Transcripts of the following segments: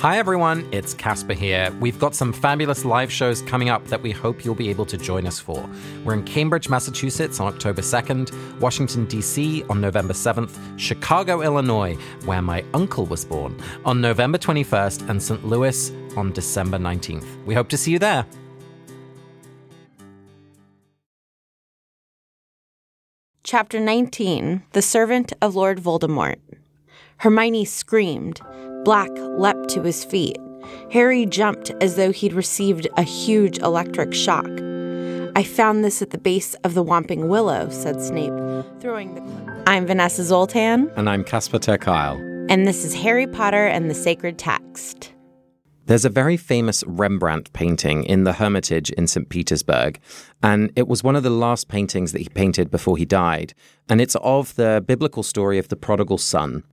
Hi everyone, it's Casper here. We've got some fabulous live shows coming up that we hope you'll be able to join us for. We're in Cambridge, Massachusetts on October 2nd, Washington, D.C. on November 7th, Chicago, Illinois, where my uncle was born, on November 21st, and St. Louis on December 19th. We hope to see you there. Chapter 19 The Servant of Lord Voldemort. Hermione screamed. Black leapt to his feet. Harry jumped as though he'd received a huge electric shock. I found this at the base of the Whomping Willow, said Snape, throwing the. I'm Vanessa Zoltan. And I'm Casper ter Kuile. And this is Harry Potter and the Sacred Text. There's a very famous Rembrandt painting in the Hermitage in St. Petersburg, and it was one of the last paintings that he painted before he died. And it's of the biblical story of the prodigal son.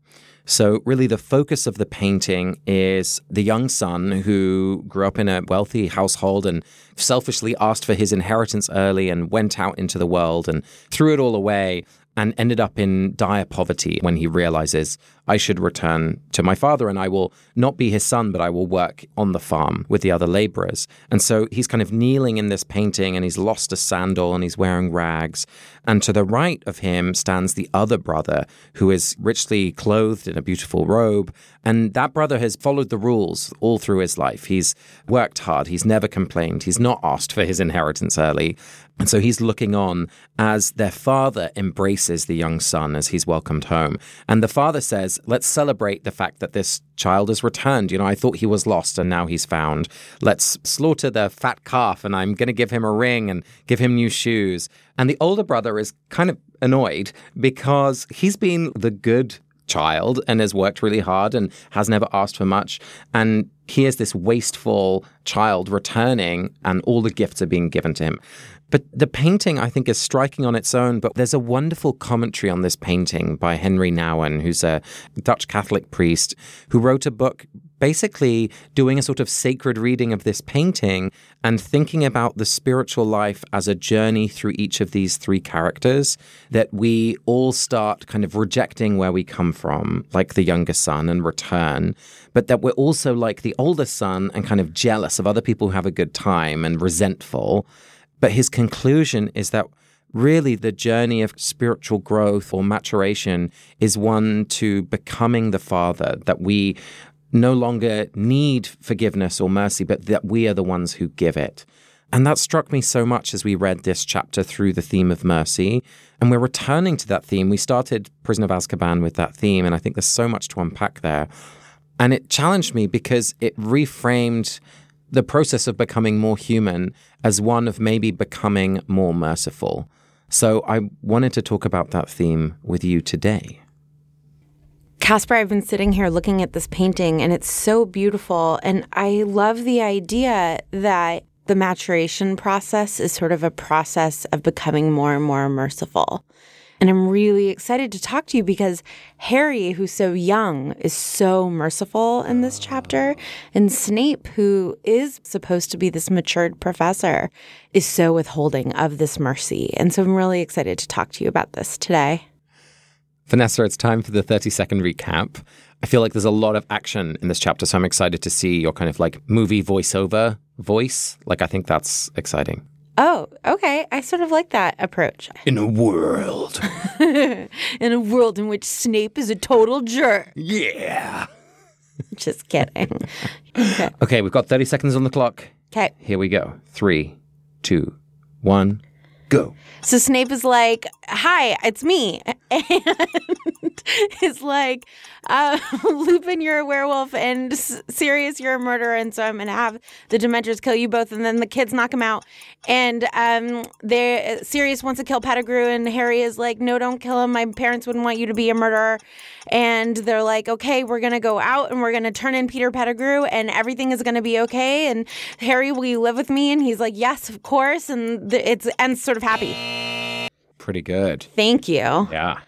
So, really, the focus of the painting is the young son who grew up in a wealthy household and selfishly asked for his inheritance early and went out into the world and threw it all away and ended up in dire poverty when he realizes I should return to my father and I will not be his son, but I will work on the farm with the other laborers. And so he's kind of kneeling in this painting and he's lost a sandal and he's wearing rags. And to the right of him stands the other brother who is richly clothed in a beautiful robe. And that brother has followed the rules all through his life. He's worked hard, he's never complained, he's not asked for his inheritance early. And so he's looking on as their father embraces the young son as he's welcomed home. And the father says, Let's celebrate the fact that this child has returned. You know, I thought he was lost and now he's found. Let's slaughter the fat calf and I'm going to give him a ring and give him new shoes. And the older brother is kind of annoyed because he's been the good child and has worked really hard and has never asked for much. And here's this wasteful child returning and all the gifts are being given to him. But the painting, I think, is striking on its own. But there's a wonderful commentary on this painting by Henri Nouwen, who's a Dutch Catholic priest who wrote a book basically doing a sort of sacred reading of this painting and thinking about the spiritual life as a journey through each of these three characters. That we all start kind of rejecting where we come from, like the younger son, and return. But that we're also like the older son and kind of jealous of other people who have a good time and resentful. But his conclusion is that really the journey of spiritual growth or maturation is one to becoming the Father, that we no longer need forgiveness or mercy, but that we are the ones who give it. And that struck me so much as we read this chapter through the theme of mercy. And we're returning to that theme. We started Prison of Azkaban with that theme, and I think there's so much to unpack there. And it challenged me because it reframed the process of becoming more human as one of maybe becoming more merciful. So I wanted to talk about that theme with you today. Casper, I've been sitting here looking at this painting and it's so beautiful. And I love the idea that the maturation process is sort of a process of becoming more and more merciful. And I'm really excited to talk to you because Harry, who's so young, is so merciful in this chapter. And Snape, who is supposed to be this matured professor, is so withholding of this mercy. And so I'm really excited to talk to you about this today. Vanessa, it's time for the 30 second recap. I feel like there's a lot of action in this chapter, so I'm excited to see your kind of like movie voiceover voice. Like, I think that's exciting. Oh, okay. I sort of like that approach. In a world. in a world in which Snape is a total jerk. Yeah. Just kidding. Okay. okay, we've got 30 seconds on the clock. Okay. Here we go. Three, two, one. Go. So Snape is like, "Hi, it's me," and is like, uh, "Lupin, you're a werewolf, and Sirius, you're a murderer, and so I'm gonna have the Dementors kill you both, and then the kids knock him out." And um, they Sirius wants to kill Pettigrew, and Harry is like, "No, don't kill him. My parents wouldn't want you to be a murderer." And they're like, "Okay, we're gonna go out, and we're gonna turn in Peter Pettigrew, and everything is gonna be okay." And Harry, will you live with me? And he's like, "Yes, of course." And it's ends sort of happy. Pretty good. Thank you. Yeah.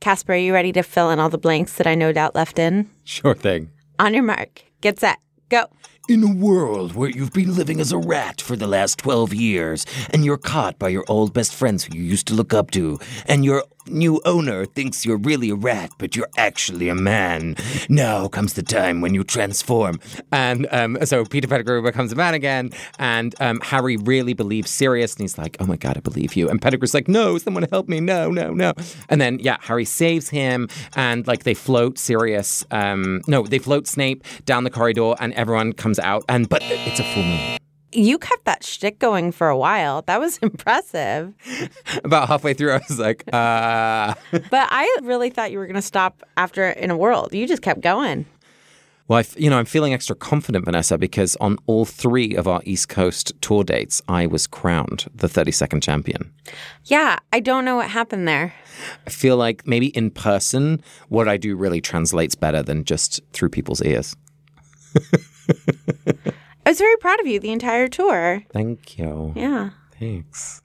Casper, are you ready to fill in all the blanks that I no doubt left in? Sure thing. On your mark, get set, go. In a world where you've been living as a rat for the last 12 years, and you're caught by your old best friends who you used to look up to, and you're new owner thinks you're really a rat, but you're actually a man. Now comes the time when you transform. And um, so Peter Pettigrew becomes a man again, and um, Harry really believes Sirius, and he's like, "Oh my god, I believe you." And Pettigrew's like, "No, someone help me! No, no, no!" And then yeah, Harry saves him, and like they float Sirius, um, no, they float Snape down the corridor, and everyone comes out, and but it's a full moon. You kept that shtick going for a while. That was impressive. About halfway through, I was like, uh. But I really thought you were going to stop after In a World. You just kept going. Well, I f- you know, I'm feeling extra confident, Vanessa, because on all three of our East Coast tour dates, I was crowned the 32nd champion. Yeah, I don't know what happened there. I feel like maybe in person, what I do really translates better than just through people's ears. I was very proud of you the entire tour. Thank you. Yeah. Thanks.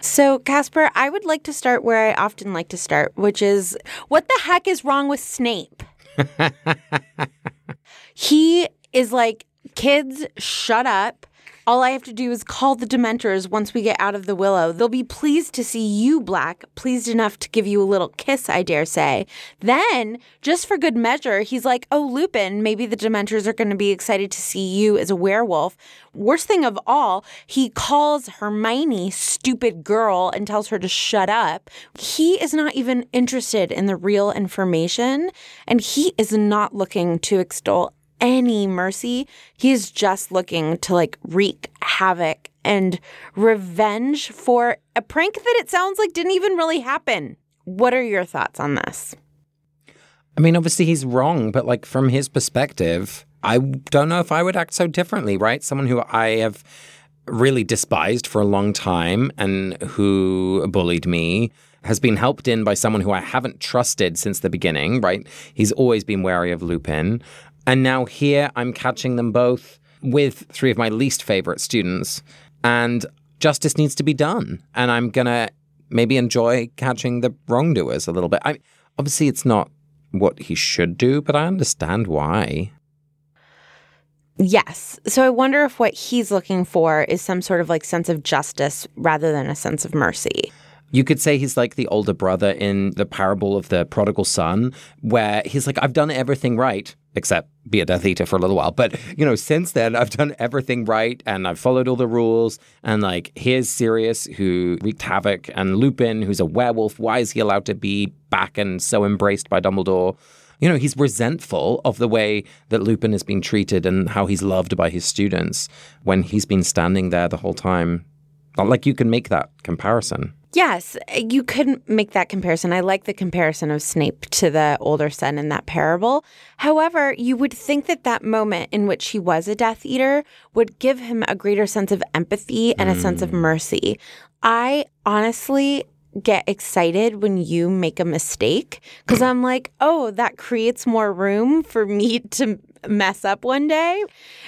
So, Casper, I would like to start where I often like to start, which is what the heck is wrong with Snape? he is like, kids, shut up. All I have to do is call the Dementors once we get out of the willow. They'll be pleased to see you, Black, pleased enough to give you a little kiss, I dare say. Then, just for good measure, he's like, Oh, Lupin, maybe the Dementors are going to be excited to see you as a werewolf. Worst thing of all, he calls Hermione stupid girl and tells her to shut up. He is not even interested in the real information, and he is not looking to extol any mercy. He's just looking to like wreak havoc and revenge for a prank that it sounds like didn't even really happen. What are your thoughts on this? I mean, obviously he's wrong, but like from his perspective, I don't know if I would act so differently, right? Someone who I have really despised for a long time and who bullied me has been helped in by someone who I haven't trusted since the beginning, right? He's always been wary of Lupin. And now here I'm catching them both with three of my least favorite students. And justice needs to be done. And I'm going to maybe enjoy catching the wrongdoers a little bit. I, obviously, it's not what he should do, but I understand why. Yes. So I wonder if what he's looking for is some sort of like sense of justice rather than a sense of mercy. You could say he's like the older brother in the parable of the prodigal son, where he's like, I've done everything right, except be a Death Eater for a little while. But, you know, since then, I've done everything right and I've followed all the rules. And like, here's Sirius, who wreaked havoc, and Lupin, who's a werewolf. Why is he allowed to be back and so embraced by Dumbledore? You know, he's resentful of the way that Lupin has been treated and how he's loved by his students when he's been standing there the whole time. Not like you can make that comparison. Yes, you could make that comparison. I like the comparison of Snape to the older son in that parable. However, you would think that that moment in which he was a Death Eater would give him a greater sense of empathy and a sense of hmm. mercy. I honestly get excited when you make a mistake because I'm like, oh, that creates more room for me to mess up one day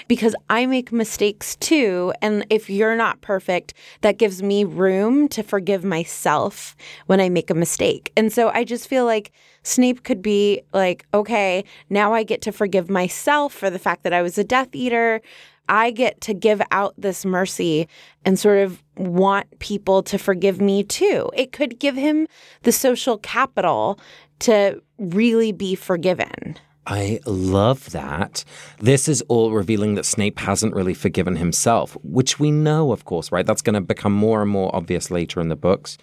because I make mistakes too. And if you're not perfect, that gives me room to forgive myself when I make a mistake. And so I just feel like Snape could be like, okay, now I get to forgive myself for the fact that I was a Death Eater. I get to give out this mercy and sort of want people to forgive me too. It could give him the social capital to really be forgiven. I love that. This is all revealing that Snape hasn't really forgiven himself, which we know, of course, right? That's going to become more and more obvious later in the books.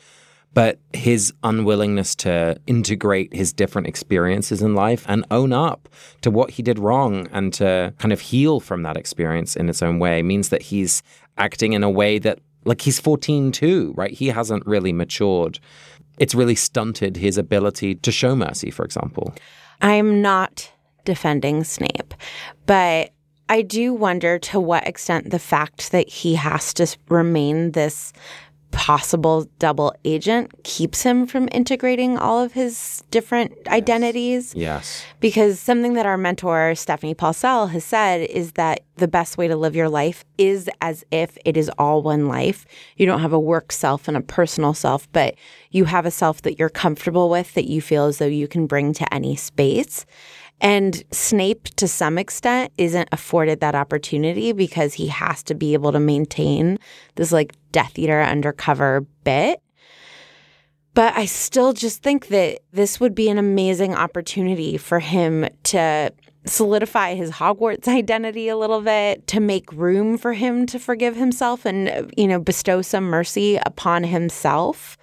But his unwillingness to integrate his different experiences in life and own up to what he did wrong and to kind of heal from that experience in its own way means that he's acting in a way that, like, he's 14 too, right? He hasn't really matured. It's really stunted his ability to show mercy, for example. I'm not defending Snape, but I do wonder to what extent the fact that he has to remain this possible double agent keeps him from integrating all of his different identities. Yes. Because something that our mentor, Stephanie Paulsell, has said is that the best way to live your life is as if it is all one life. You don't have a work self and a personal self, but you have a self that you're comfortable with, that you feel as though you can bring to any space. And Snape, to some extent, isn't afforded that opportunity because he has to be able to maintain this like Death Eater undercover bit. But I still just think that this would be an amazing opportunity for him to solidify his Hogwarts identity a little bit, to make room for him to forgive himself and, you know, bestow some mercy upon himself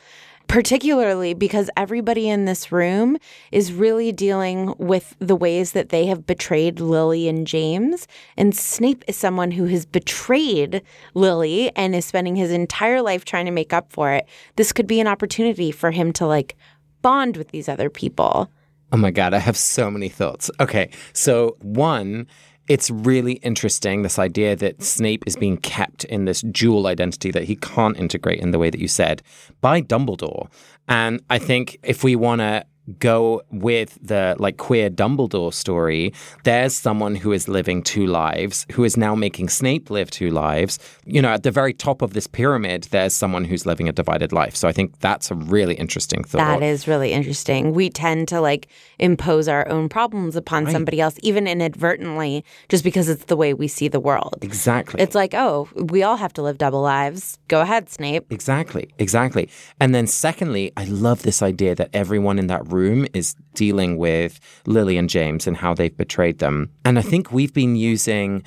particularly because everybody in this room is really dealing with the ways that they have betrayed Lily and James. And Snape is someone who has betrayed Lily and is spending his entire life trying to make up for it. This could be an opportunity for him to like bond with these other people. Oh my God, I have so many thoughts. Okay, so one, it's really interesting this idea that Snape is being kept in this dual identity that he can't integrate in the way that you said by Dumbledore. And I think if we want to go with the like queer Dumbledore story, there's someone who is living two lives, who is now making Snape live two lives. You know, at the very top of this pyramid, there's someone who's living a divided life. So I think that's a really interesting thought. That is really interesting. We tend to like impose our own problems upon Right. somebody else, even inadvertently, just because it's the way we see the world. Exactly. It's like, oh, we all have to live double lives. Go ahead, Snape. Exactly, exactly. And then, secondly, I love this idea that everyone in that room is dealing with Lily and James and how they've betrayed them. And I think we've been using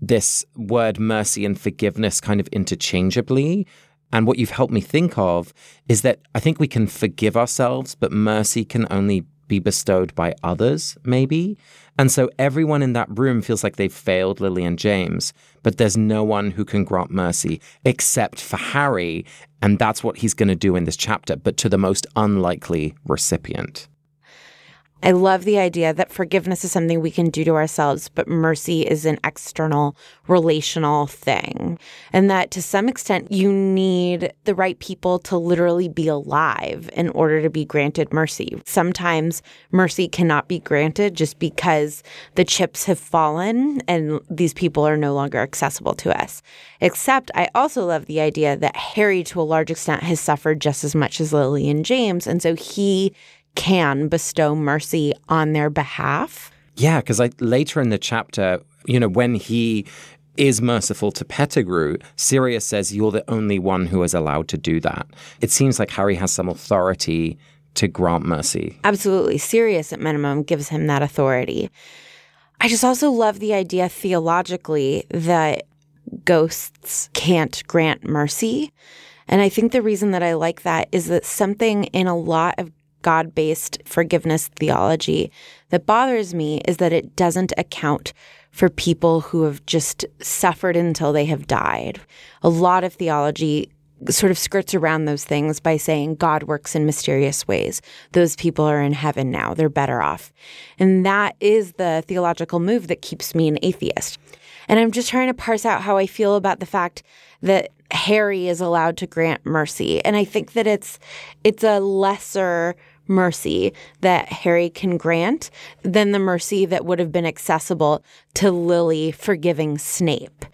this word mercy and forgiveness kind of interchangeably. And what you've helped me think of is that I think we can forgive ourselves, but mercy can only be bestowed by others, maybe. And so everyone in that room feels like they've failed Lily and James, but there's no one who can grant mercy except for Harry. And that's what he's going to do in this chapter, but to the most unlikely recipient. I love the idea that forgiveness is something we can do to ourselves, but mercy is an external relational thing. And that to some extent, you need the right people to literally be alive in order to be granted mercy. Sometimes mercy cannot be granted just because the chips have fallen and these people are no longer accessible to us. Except I also love the idea that Harry, to a large extent, has suffered just as much as Lily and James. And so he can bestow mercy on their behalf. Yeah, because I later in the chapter, you know, when he is merciful to Pettigrew, Sirius says, You're the only one who is allowed to do that. It seems like Harry has some authority to grant mercy. Absolutely. Sirius, at minimum, gives him that authority. I just also love the idea theologically that ghosts can't grant mercy. And I think the reason that I like that is that something in a lot of God based forgiveness theology that bothers me is that it doesn't account for people who have just suffered until they have died. A lot of theology sort of skirts around those things by saying God works in mysterious ways. Those people are in heaven now, they're better off. And that is the theological move that keeps me an atheist. And I'm just trying to parse out how I feel about the fact that Harry is allowed to grant mercy. And I think that it's it's a lesser mercy that Harry can grant than the mercy that would have been accessible to Lily forgiving Snape.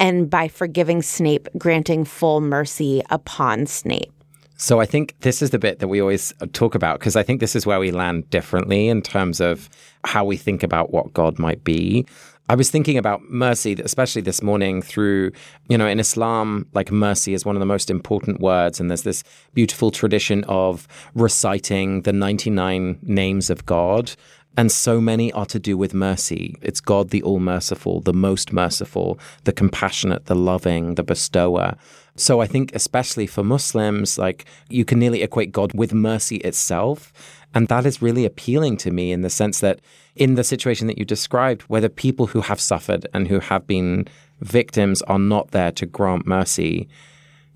And by forgiving Snape, granting full mercy upon Snape. So I think this is the bit that we always talk about because I think this is where we land differently in terms of how we think about what God might be. I was thinking about mercy, especially this morning through, you know, in Islam, like mercy is one of the most important words. And there's this beautiful tradition of reciting the 99 names of God. And so many are to do with mercy. It's God the all merciful, the most merciful, the compassionate, the loving, the bestower. So I think, especially for Muslims, like you can nearly equate God with mercy itself. And that is really appealing to me in the sense that, in the situation that you described, where the people who have suffered and who have been victims are not there to grant mercy,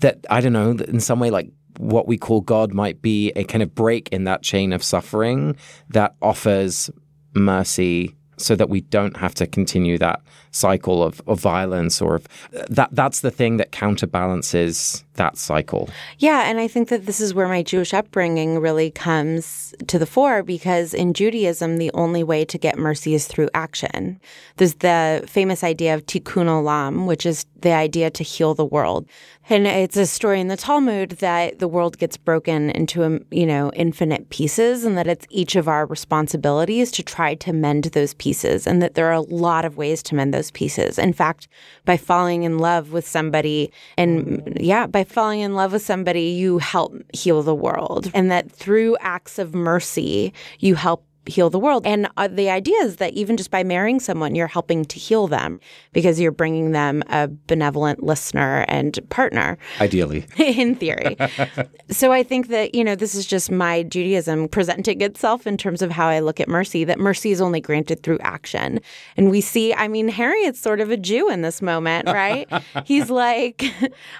that I don't know, in some way, like what we call God might be a kind of break in that chain of suffering that offers mercy so that we don't have to continue that cycle of, of violence or that that's the thing that counterbalances that cycle. Yeah, and I think that this is where my Jewish upbringing really comes to the fore because in Judaism, the only way to get mercy is through action. There's the famous idea of tikkun olam, which is the idea to heal the world. And it's a story in the Talmud that the world gets broken into, um, you know, infinite pieces and that it's each of our responsibilities to try to mend those pieces and that there are a lot of ways to mend those pieces. In fact, by falling in love with somebody and yeah, by falling in love with somebody, you help heal the world. And that through acts of mercy, you help heal the world. And uh, the idea is that even just by marrying someone, you're helping to heal them because you're bringing them a benevolent listener and partner. Ideally. in theory. so I think that, you know, this is just my Judaism presenting itself in terms of how I look at mercy, that mercy is only granted through action. And we see, I mean, Harriet's sort of a Jew in this moment, right? He's like,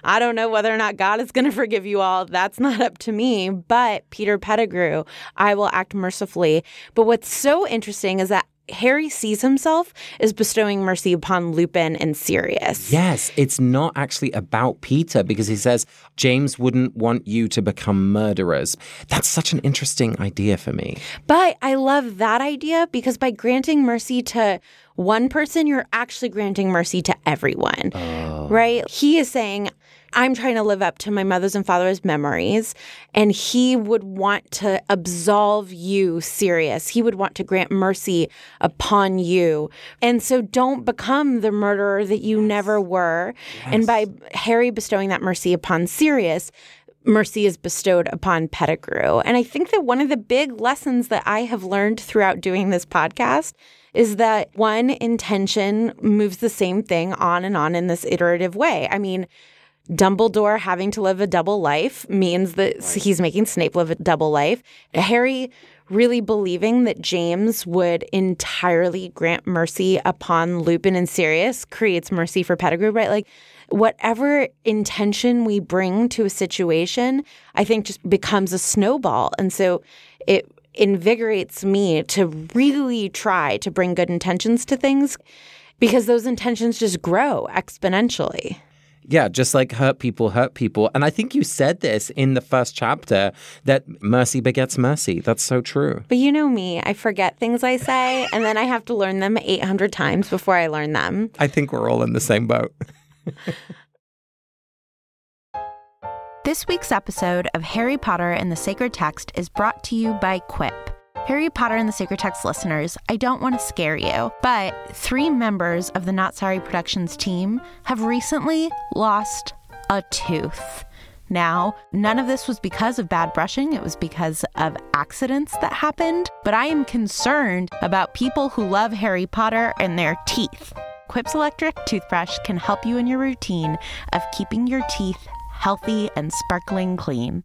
I don't know whether or not God is going to forgive you all. That's not up to me. But Peter Pettigrew, I will act mercifully. But what's so interesting is that Harry sees himself as bestowing mercy upon Lupin and Sirius. Yes, it's not actually about Peter because he says James wouldn't want you to become murderers. That's such an interesting idea for me. But I love that idea because by granting mercy to one person, you're actually granting mercy to everyone. Oh. Right? He is saying, I'm trying to live up to my mother's and father's memories. And he would want to absolve you, Sirius. He would want to grant mercy upon you. And so don't become the murderer that you yes. never were. Yes. And by Harry bestowing that mercy upon Sirius, mercy is bestowed upon Pettigrew. And I think that one of the big lessons that I have learned throughout doing this podcast is that one intention moves the same thing on and on in this iterative way. I mean, Dumbledore having to live a double life means that he's making Snape live a double life. Harry really believing that James would entirely grant mercy upon Lupin and Sirius creates mercy for Pettigrew, right? Like whatever intention we bring to a situation, I think just becomes a snowball. And so it invigorates me to really try to bring good intentions to things because those intentions just grow exponentially. Yeah, just like hurt people hurt people. And I think you said this in the first chapter that mercy begets mercy. That's so true. But you know me, I forget things I say and then I have to learn them 800 times before I learn them. I think we're all in the same boat. this week's episode of Harry Potter and the Sacred Text is brought to you by Quip. Harry Potter and the Sacred Text listeners, I don't want to scare you, but three members of the Not Sorry Productions team have recently lost a tooth. Now, none of this was because of bad brushing, it was because of accidents that happened, but I am concerned about people who love Harry Potter and their teeth. Quip's electric toothbrush can help you in your routine of keeping your teeth healthy and sparkling clean.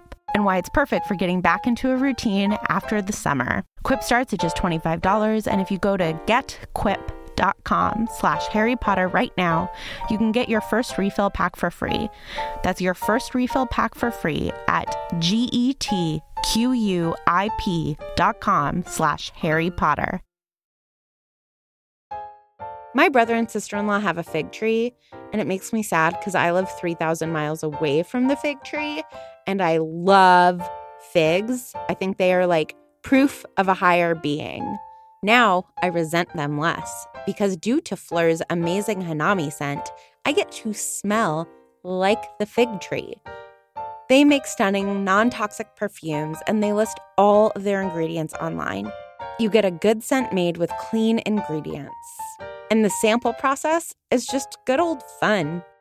and why it's perfect for getting back into a routine after the summer. Quip starts at just $25, and if you go to getquip.com slash Harry Potter right now, you can get your first refill pack for free. That's your first refill pack for free at G-E-T Q-U-I-P dot com slash Harry Potter. My brother and sister in law have a fig tree, and it makes me sad because I live 3,000 miles away from the fig tree and I love figs. I think they are like proof of a higher being. Now I resent them less because due to Phlur's amazing Hanami scent, I get to smell like the fig tree. They make stunning, non toxic perfumes and they list all of their ingredients online. You get a good scent made with clean ingredients. And the sample process is just good old fun.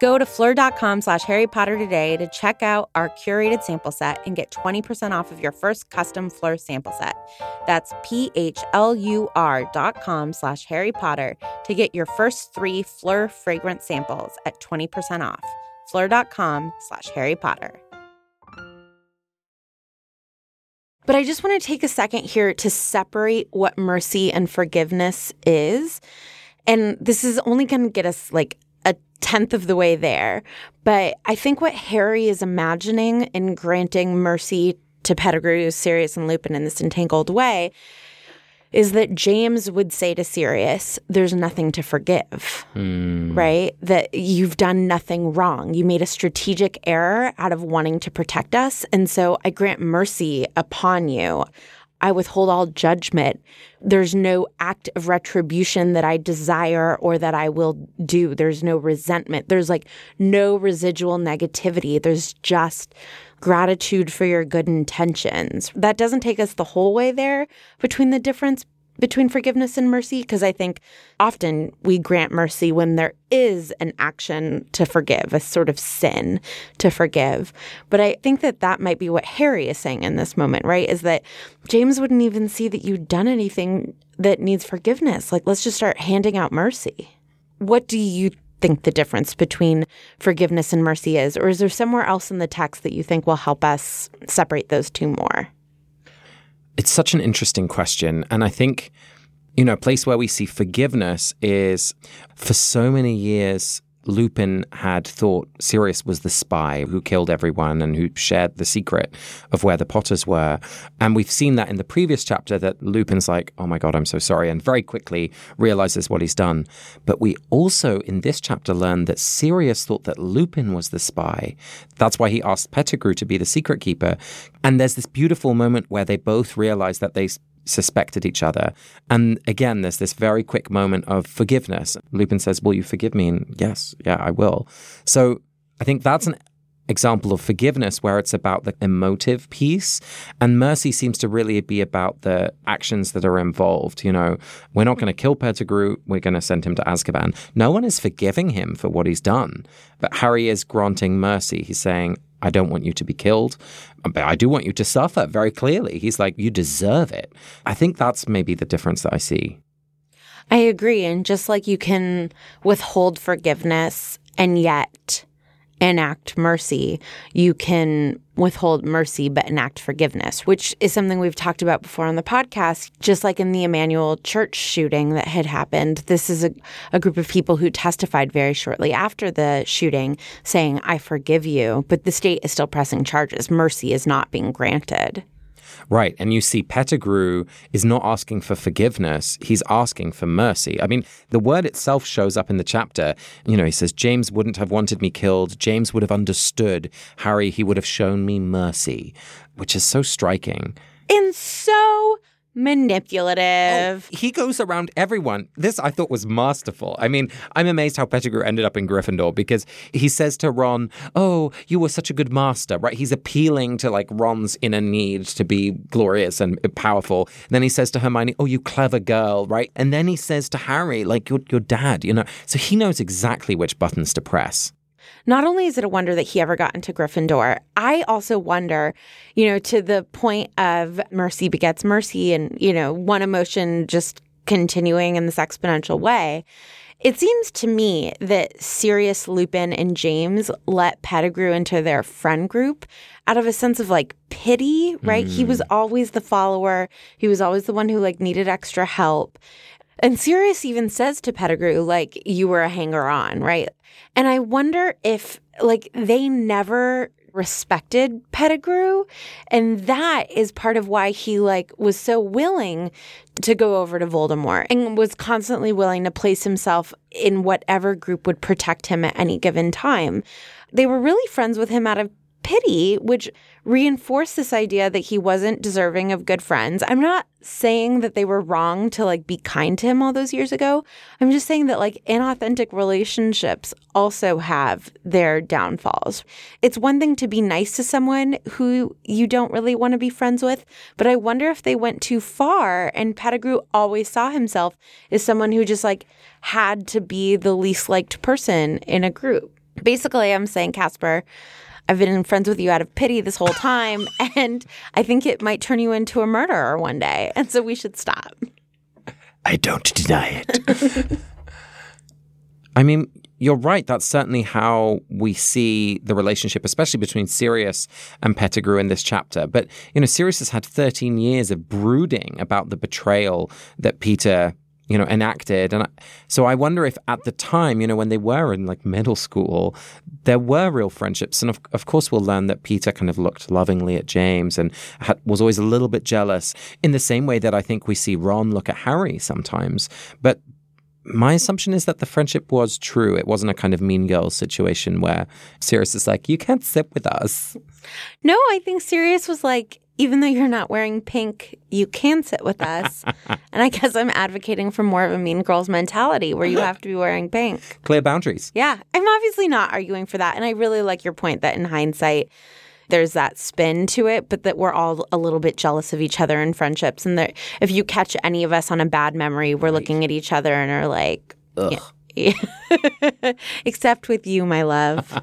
Go to phlur.com slash Harry Potter today to check out our curated sample set and get 20% off of your first custom Phlur sample set. That's P-H-L-U-R dot com slash Harry Potter to get your first three Phlur fragrance samples at 20% off. Phlur.com slash Harry Potter. But I just want to take a second here to separate what mercy and forgiveness is. And this is only going to get us like tenth of the way there. But I think what Harry is imagining in granting mercy to Pettigrew, Sirius, and Lupin in this entangled way is that James would say to Sirius, There's nothing to forgive, hmm. right? That you've done nothing wrong. You made a strategic error out of wanting to protect us. And so I grant mercy upon you. I withhold all judgment. There's no act of retribution that I desire or that I will do. There's no resentment. There's like no residual negativity. There's just gratitude for your good intentions. That doesn't take us the whole way there between the difference between forgiveness and mercy because I think often we grant mercy when there is an action to forgive, a sort of sin to forgive. But I think that that might be what Harry is saying in this moment, right? Is that James wouldn't even see that you'd done anything that needs forgiveness. Like, let's just start handing out mercy. What do you think the difference between forgiveness and mercy is? Or is there somewhere else in the text that you think will help us separate those two more? It's such an interesting question. And I think, you know, a place where we see forgiveness is for so many years, Lupin had thought Sirius was the spy who killed everyone and who shared the secret of where the Potters were. And we've seen that in the previous chapter that Lupin's like, oh my God, I'm so sorry, and very quickly realizes what he's done. But we also in this chapter learn that Sirius thought that Lupin was the spy. That's why he asked Pettigrew to be the secret keeper. And there's this beautiful moment where they both realize that they suspected each other. And again, there's this very quick moment of forgiveness. Lupin says, Will you forgive me? And yes, yeah, I will. So I think that's an example of forgiveness where it's about the emotive piece and mercy seems to really be about the actions that are involved you know we're not going to kill pettigrew we're going to send him to azkaban no one is forgiving him for what he's done but harry is granting mercy he's saying I don't want you to be killed, but I do want you to suffer very clearly. He's like, you deserve it. I think that's maybe the difference that I see. I agree. And just like you can withhold forgiveness and yet enact mercy, you can withhold mercy but enact forgiveness, which is something we've talked about before on the podcast. Just like in the Emanuel Church shooting that had happened, this is a, a group of people who testified very shortly after the shooting saying, I forgive you, but the state is still pressing charges. Mercy is not being granted. Right. And you see, Pettigrew is not asking for forgiveness, he's asking for mercy. I mean, the word itself shows up in the chapter. You know, he says, James wouldn't have wanted me killed. James would have understood. Harry, he would have shown me mercy, which is so striking. And so manipulative. Oh, he goes around everyone. This I thought was masterful. I mean, I'm amazed how Pettigrew ended up in Gryffindor because he says to Ron, "Oh, you were such a good master." Right? He's appealing to like Ron's inner need to be glorious and powerful. And then he says to Hermione, "Oh, you clever girl." Right? And then he says to Harry, "Like your your dad," you know. So he knows exactly which buttons to press. Not only is it a wonder that he ever got into Gryffindor, I also wonder, you know, to the point of mercy begets mercy and, you know, one emotion just continuing in this exponential way. It seems to me that Sirius, Lupin, and James let Pettigrew into their friend group out of a sense of like pity, right? He hmm. was always the follower. He was always the one who like needed extra help. And Sirius even says to Pettigrew, like, you were a hanger on, right? And I wonder if, like, they never respected Pettigrew. And that is part of why he, like, was so willing to go over to Voldemort and was constantly willing to place himself in whatever group would protect him at any given time. They were really friends with him out of pity, which reinforced this idea that he wasn't deserving of good friends. I'm not saying that they were wrong to like be kind to him all those years ago. I'm just saying that like inauthentic relationships also have their downfalls. It's one thing to be nice to someone who you don't really want to be friends with, but I wonder if they went too far and Pettigrew always saw himself as someone who just like had to be the least liked person in a group. Basically, I'm saying, Casper, I've been friends with you out of pity this whole time, and I think it might turn you into a murderer one day. And so we should stop. I don't deny it. I mean, you're right. That's certainly how we see the relationship, especially between Sirius and Pettigrew in this chapter. But, you know, Sirius has had 13 years of brooding about the betrayal that Peter you know, enacted. And so I wonder if at the time, you know, when they were in like middle school, there were real friendships. And of, of course, we'll learn that Peter kind of looked lovingly at James and had, was always a little bit jealous in the same way that I think we see Ron look at Harry sometimes. But my assumption is that the friendship was true. It wasn't a kind of mean girl situation where Sirius is like, you can't sit with us. No, I think Sirius was like, even though you're not wearing pink, you can sit with us. and I guess I'm advocating for more of a mean girls mentality where you have to be wearing pink. Clear boundaries. Yeah, I'm obviously not arguing for that. And I really like your point that in hindsight, there's that spin to it, but that we're all a little bit jealous of each other in friendships. And that if you catch any of us on a bad memory, we're right. looking at each other and are like, yeah. except with you, my love.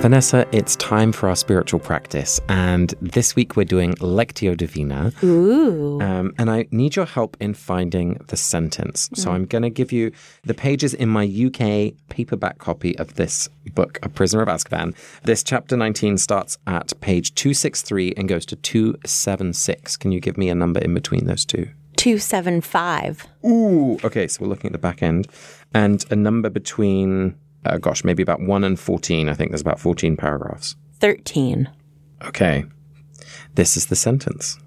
Vanessa, it's time for our spiritual practice. And this week we're doing Lectio Divina. Ooh. Um, and I need your help in finding the sentence. Mm. So I'm going to give you the pages in my UK paperback copy of this book, A Prisoner of Azkaban. This chapter 19 starts at page 263 and goes to 276. Can you give me a number in between those two? 275. Ooh. Okay, so we're looking at the back end. And a number between uh, gosh, maybe about 1 and 14. I think there's about 14 paragraphs. 13. Okay. This is the sentence.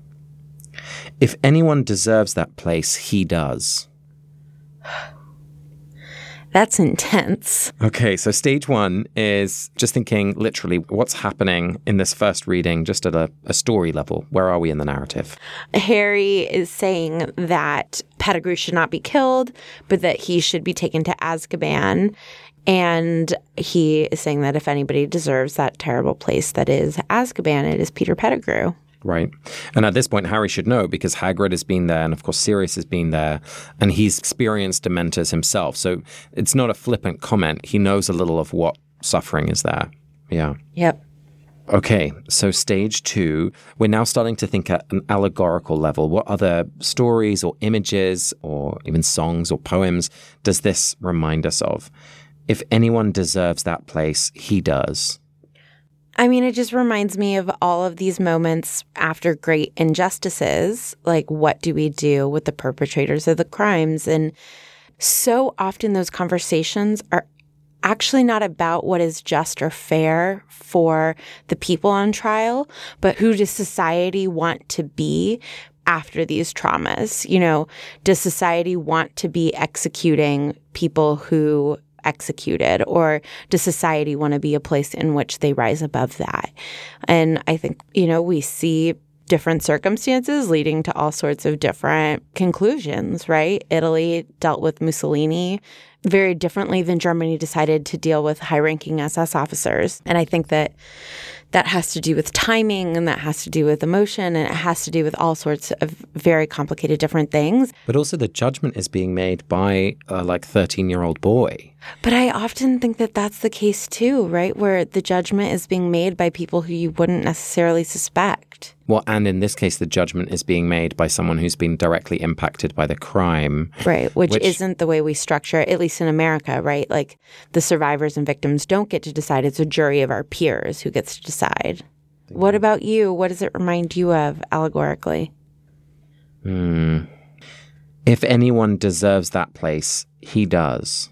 If anyone deserves that place, he does. That's intense. Okay, so stage one is just thinking literally what's happening in this first reading, just at a, a, story level. Where are we in the narrative? Harry is saying that Pettigrew should not be killed, but that he should be taken to Azkaban. And he is saying that if anybody deserves that terrible place that is Azkaban, it is Peter Pettigrew. Right. And at this point, Harry should know because Hagrid has been there, and of course, Sirius has been there, and he's experienced Dementors himself. So it's not a flippant comment. He knows a little of what suffering is there. Yeah. Yep. Okay, so stage two, we're now starting to think at an allegorical level. What other stories or images or even songs or poems does this remind us of? If anyone deserves that place, he does. I mean, it just reminds me of all of these moments after great injustices. Like, what do we do with the perpetrators of the crimes? And so often those conversations are actually not about what is just or fair for the people on trial, but who does society want to be after these traumas? You know, does society want to be executing people who executed or does society want to be a place in which they rise above that and i think you know we see different circumstances leading to all sorts of different conclusions right italy dealt with mussolini very differently than germany decided to deal with high ranking ss officers and i think that that has to do with timing and that has to do with emotion and it has to do with all sorts of very complicated different things. But also the judgment is being made by a like 13 year old boy. But I often think that that's the case too, right? Where the judgment is being made by people who you wouldn't necessarily suspect. Well, and in this case, the judgment is being made by someone who's been directly impacted by the crime. Right, which, which, isn't the way we structure it, at least in America, right? Like the survivors and victims don't get to decide. It's a jury of our peers who gets to decide. What about you? What does it remind you of allegorically? Hmm. If anyone deserves that place, he does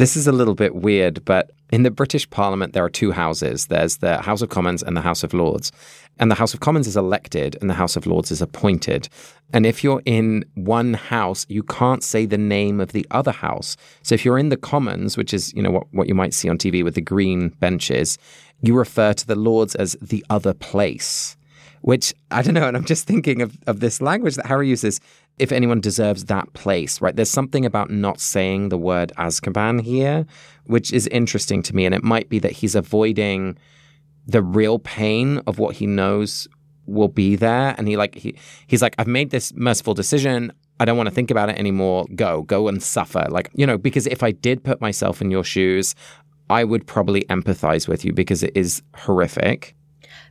This is a little bit weird, but in the British Parliament, there are two houses there's the House of Commons and the House of Lords. And the House of Commons is elected and the House of Lords is appointed. And if you're in one house, you can't say the name of the other house. So if you're in the Commons, which is, you know, what, what you might see on TV with the green benches, you refer to the Lords as the other place which I don't know. And I'm just thinking of, of this language that Harry uses if anyone deserves that place, right? There's something about not saying the word Azkaban here, which is interesting to me. And it might be that he's avoiding the real pain of what he knows will be there. And he like he he's like, I've made this merciful decision. I don't want to think about it anymore. Go, go and suffer. Like, you know, because if I did put myself in your shoes, I would probably empathize with you because it is horrific.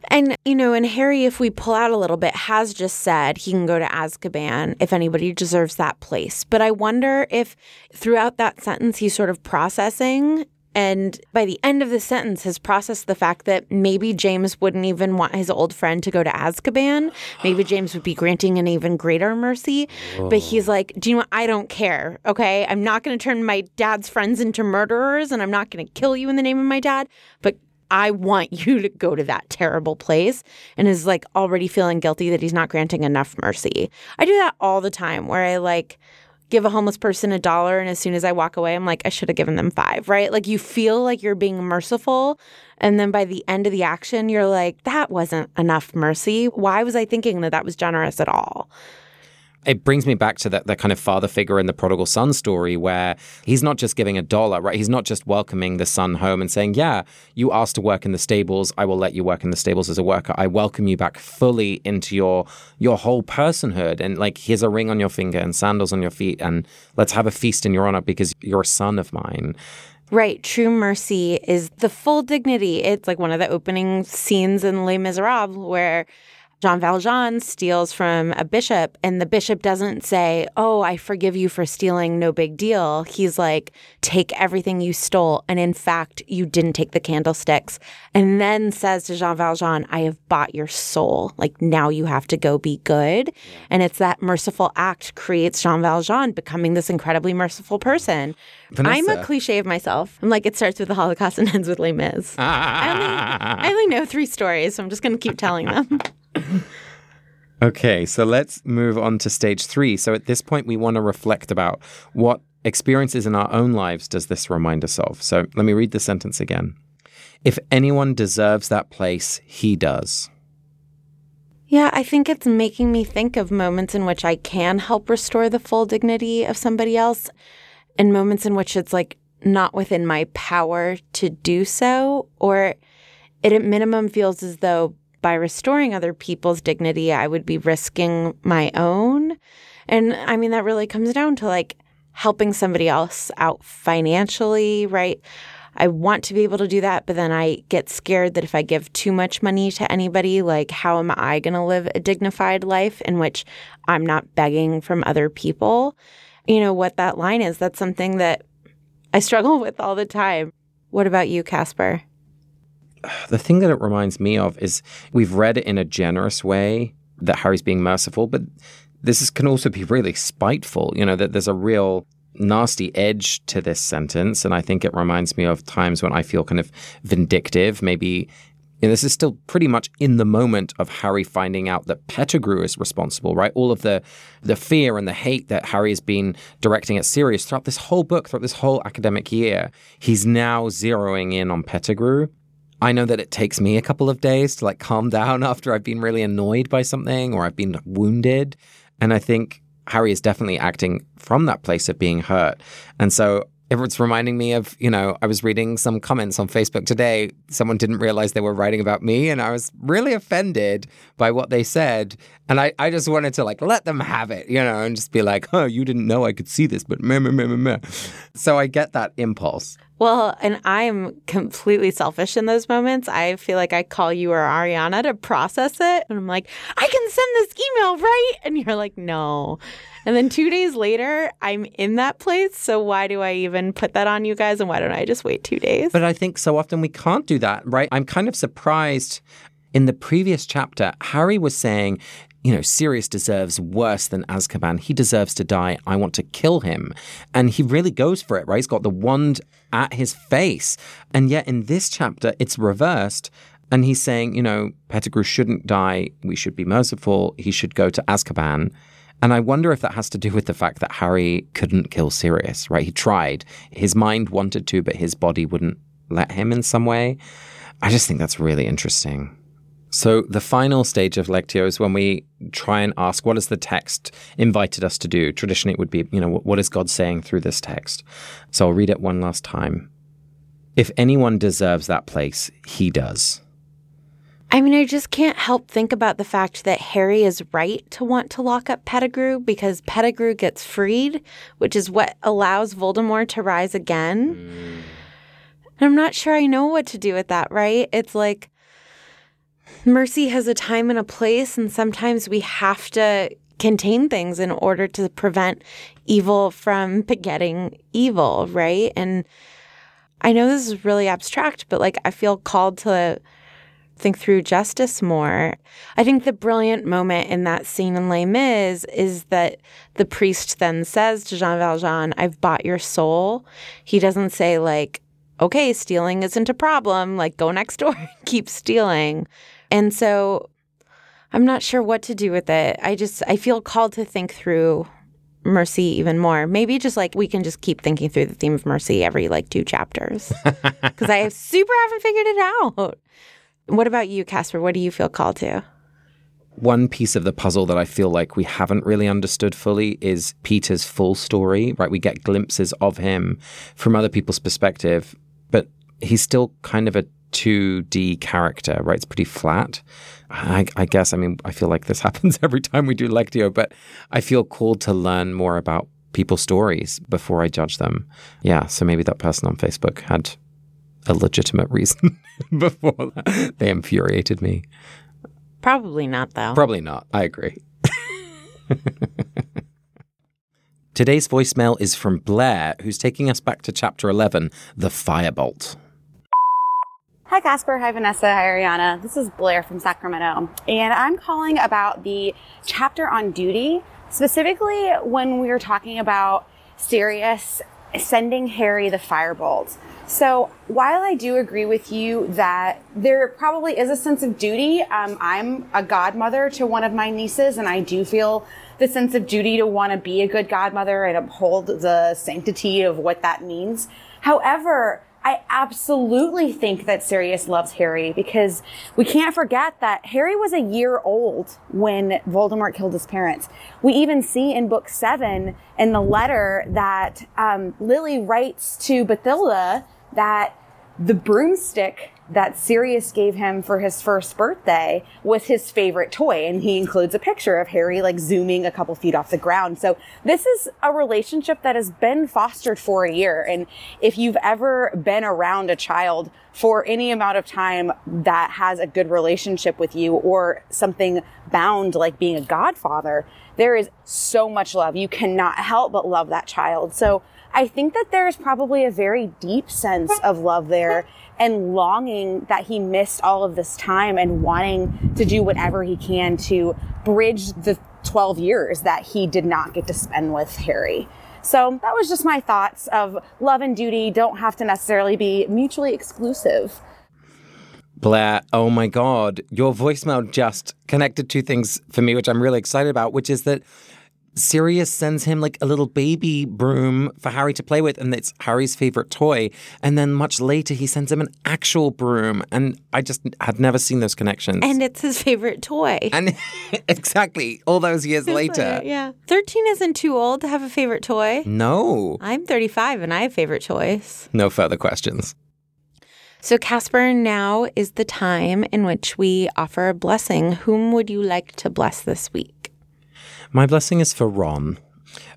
And, you know, and Harry, if we pull out a little bit, has just said he can go to Azkaban if anybody deserves that place. But I wonder if throughout that sentence, he's sort of processing. And by the end of the sentence, has processed the fact that maybe James wouldn't even want his old friend to go to Azkaban. Maybe James would be granting an even greater mercy. But he's like, Do you know what? I don't care. Okay. I'm not going to turn my dad's friends into murderers and I'm not going to kill you in the name of my dad. But I want you to go to that terrible place and is like already feeling guilty that he's not granting enough mercy. I do that all the time where I like give a homeless person a dollar and as soon as I walk away I'm like I should have given them 5, right? Like you feel like you're being merciful and then by the end of the action you're like that wasn't enough mercy. Why was I thinking that that was generous at all? It brings me back to that, kind of father figure in the prodigal son story where he's not just giving a dollar, right? He's not just welcoming the son home and saying, Yeah, you asked to work in the stables. I will let you work in the stables as a worker. I welcome you back fully into your your whole personhood. And like, here's a ring on your finger and sandals on your feet, and let's have a feast in your honor because you're a son of mine. Right. True mercy is the full dignity. It's like one of the opening scenes in Les Miserables where Jean Valjean steals from a bishop, and the bishop doesn't say, Oh, I forgive you for stealing, no big deal. He's like, Take everything you stole. And in fact, you didn't take the candlesticks. And then says to Jean Valjean, I have bought your soul. Like, now you have to go be good. And it's that merciful act creates Jean Valjean becoming this incredibly merciful person. I'm a cliche of myself. I'm like, it starts with the Holocaust and ends with Les Mis. I, only, I only know three stories, so I'm just going to keep telling them. Okay, so let's move on to stage three. So at this point, we want to reflect about what experiences in our own lives does this remind us of. So let me read the sentence again. If anyone deserves that place, he does. Yeah, I think it's making me think of moments in which I can help restore the full dignity of somebody else and moments in which it's like not within my power to do so, or it at minimum feels as though by restoring other people's dignity, I would be risking my own. And I mean, that really comes down to like helping somebody else out financially, right? I want to be able to do that, but then I get scared that if I give too much money to anybody, like how am I going to live a dignified life in which I'm not begging from other people? You know what that line is. That's something that I struggle with all the time. What about you, Casper? The thing that it reminds me of is we've read it in a generous way that Harry's being merciful, but this is, can also be really spiteful. You know, that there's a real nasty edge to this sentence. And I think it reminds me of times when I feel kind of vindictive. Maybe know, this is still pretty much in the moment of Harry finding out that Pettigrew is responsible, right? All of the the fear and the hate that Harry has been directing at Sirius throughout this whole book, throughout this whole academic year, he's now zeroing in on Pettigrew. I know that it takes me a couple of days to like calm down after I've been really annoyed by something or I've been wounded. And I think Harry is definitely acting from that place of being hurt. And so it's reminding me of, you know, I was reading some comments on Facebook today. Someone didn't realize they were writing about me, and I was really offended by what they said. And I, I just wanted to like let them have it, you know, and just be like, oh, you didn't know I could see this, but meh, meh, meh, meh, meh. So I get that impulse. Well, and I'm completely selfish in those moments. I feel like I call you or Ariana to process it. And I'm like, I can send this email, right? And you're like, no. And then two days later, I'm in that place. So why do I even put that on you guys? And why don't I just wait two days? But I think so often we can't do that, right? I'm kind of surprised. In the previous chapter, Harry was saying, you know, Sirius deserves worse than Azkaban. He deserves to die. I want to kill him. And he really goes for it, right? He's got the wand at his face. And yet in this chapter, it's reversed. And he's saying, you know, Pettigrew shouldn't die. We should be merciful. He should go to Azkaban. And I wonder if that has to do with the fact that Harry couldn't kill Sirius, right? He tried. His mind wanted to, but his body wouldn't let him in some way. I just think that's really interesting. So the final stage of Lectio is when we try and ask, what has the text invited us to do? Traditionally, it would be, you know, what is God saying through this text? So I'll read it one last time. If anyone deserves that place, he does. I mean, I just can't help think about the fact that Harry is right to want to lock up Pettigrew because Pettigrew gets freed, which is what allows Voldemort to rise again. Mm. And I'm not sure I know what to do with that, right? It's like mercy has a time and a place, and sometimes we have to contain things in order to prevent evil from begetting evil, right? And I know this is really abstract, but like I feel called to think through justice more. I think the brilliant moment in that scene in Les Mis is that the priest then says to Jean Valjean, I've bought your soul. He doesn't say, like, okay, stealing isn't a problem, like, go next door, keep stealing. And so I'm not sure what to do with it. I just, I feel called to think through mercy even more. Maybe just like we can just keep thinking through the theme of mercy every like two chapters because I super haven't figured it out. What about you, Casper? What do you feel called to? One piece of the puzzle that I feel like we haven't really understood fully is Peter's full story, right? We get glimpses of him from other people's perspective, but he's still kind of a 2D character, right? It's pretty flat. I, I, guess, I mean, I feel like this happens every time we do Lectio, but I feel called to learn more about people's stories before I judge them. Yeah, so maybe that person on Facebook had a legitimate reason before that. They infuriated me. Probably not, though. Probably not. I agree. Today's voicemail is from Blair, who's taking us back to chapter 11, The Firebolt. Hi, Casper. Hi, Vanessa. Hi, Ariana. This is Blair from Sacramento. And I'm calling about the chapter on duty, specifically when we were talking about Sirius sending Harry the firebolt. So while I do agree with you that there probably is a sense of duty, um, I'm a godmother to one of my nieces, and I do feel the sense of duty to want to be a good godmother and uphold the sanctity of what that means. However, I absolutely think that Sirius loves Harry because we can't forget that Harry was a year old when Voldemort killed his parents. We even see in book seven in the letter that um, Lily writes to Bathilda that the broomstick that Sirius gave him for his first birthday was his favorite toy. And he includes a picture of Harry like zooming a couple feet off the ground. So this is a relationship that has been fostered for a year. And if you've ever been around a child for any amount of time that has a good relationship with you or something bound like being a godfather, there is so much love. You cannot help but love that child. So I think that there is probably a very deep sense of love there and longing that he missed all of this time and wanting to do whatever he can to bridge the 12 years that he did not get to spend with Harry. So that was just my thoughts of love and duty don't have to necessarily be mutually exclusive. Blair, oh my God, your voicemail just connected two things for me, which I'm really excited about, which is that Sirius sends him like a little baby broom for Harry to play with, and it's Harry's favorite toy. And then much later, he sends him an actual broom, and I just had never seen those connections. And it's his favorite toy. And exactly, all those years later. yeah. 13 isn't too old to have a favorite toy. No. I'm 35 and I have favorite toys. No further questions. So, Casper, now is the time in which we offer a blessing. Whom would you like to bless this week? My blessing is for Ron.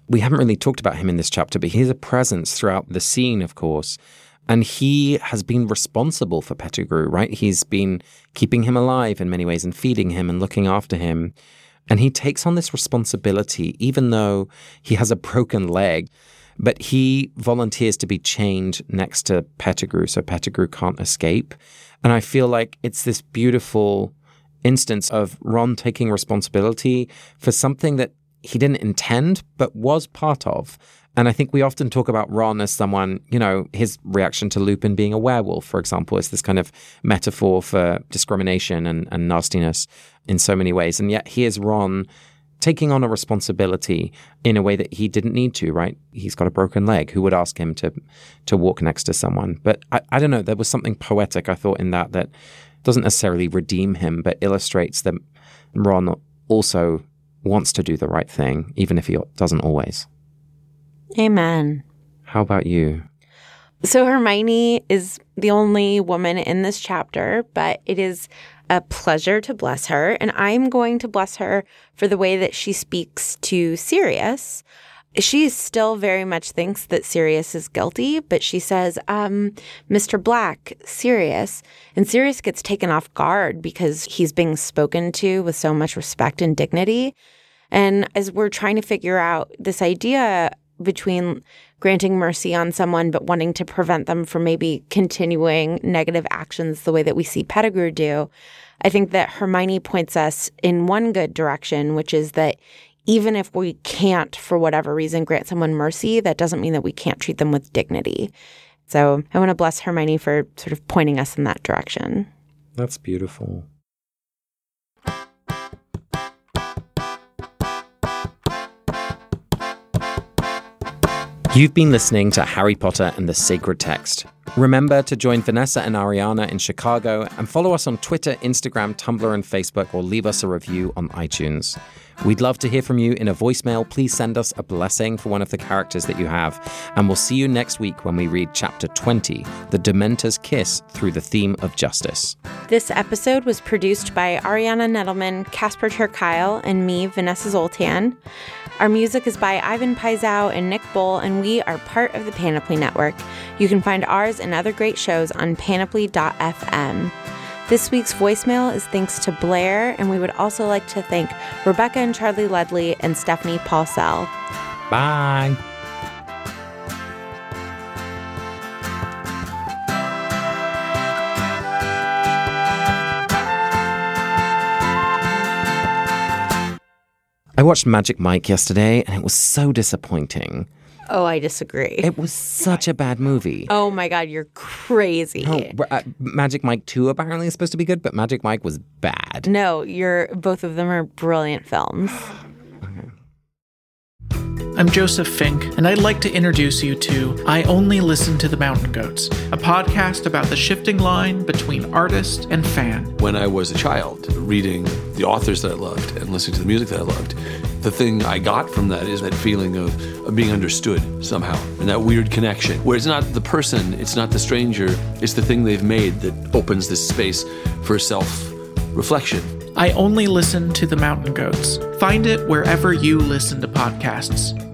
We haven't really talked about him in this chapter, but he's a presence throughout the scene, of course. And he has been responsible for Pettigrew, right? He's been keeping him alive in many ways and feeding him and looking after him. And he takes on this responsibility, even though he has a broken leg. But he volunteers to be chained next to Pettigrew so Pettigrew can't escape. And I feel like it's this beautiful instance of Ron taking responsibility for something that he didn't intend, but was part of. And I think we often talk about Ron as someone, you know, his reaction to Lupin being a werewolf, for example, is this kind of metaphor for discrimination and, and nastiness in so many ways. And yet here's Ron taking on a responsibility in a way that he didn't need to, right? He's got a broken leg. Who would ask him to to walk next to someone? But I, I don't know, there was something poetic, I thought, in that that doesn't necessarily redeem him, but illustrates that Ron also wants to do the right thing, even if he doesn't always. Amen. How about you? So Hermione is the only woman in this chapter, but it is a pleasure to bless her. And I'm going to bless her for the way that she speaks to Sirius. She still very much thinks that Sirius is guilty, but she says, um, Mr. Black, Sirius. And Sirius gets taken off guard because he's being spoken to with so much respect and dignity. And as we're trying to figure out this idea between granting mercy on someone but wanting to prevent them from maybe continuing negative actions the way that we see Pettigrew do, I think that Hermione points us in one good direction, which is that even if we can't, for whatever reason, grant someone mercy, that doesn't mean that we can't treat them with dignity. So I want to bless Hermione for sort of pointing us in that direction. That's beautiful. You've been listening to Harry Potter and the Sacred Text. Remember to join Vanessa and Ariana in Chicago and follow us on Twitter, Instagram, Tumblr, and Facebook, or leave us a review on iTunes. We'd love to hear from you in a voicemail. Please send us a blessing for one of the characters that you have. And we'll see you next week when we read chapter 20 The Dementor's Kiss Through the Theme of Justice. This episode was produced by Ariana Nedelman, Casper ter Kuile, and me, Vanessa Zoltan. Our music is by Ivan Paisau and Nick Bull, and we are part of the Panoply Network. You can find ours and other great shows on panoply.fm. This week's voicemail is thanks to Blair, and we would also like to thank Rebecca and Charlie Ledley and Stephanie Paulsell. Bye. I watched Magic Mike yesterday and it was so disappointing. Oh, I disagree. It was such a bad movie. oh my God, you're crazy. No, uh, Magic Mike 2 apparently is supposed to be good, but Magic Mike was bad. No, you're both of them are brilliant films. I'm Joseph Fink, and I'd like to introduce you to I Only Listen to the Mountain Goats, a podcast about the shifting line between artist and fan. When I was a child, reading the authors that I loved and listening to the music that I loved, the thing I got from that is that feeling of, of being understood somehow and that weird connection where it's not the person, it's not the stranger, it's the thing they've made that opens this space for self reflection. I only listen to the mountain goats. Find it wherever you listen to podcasts.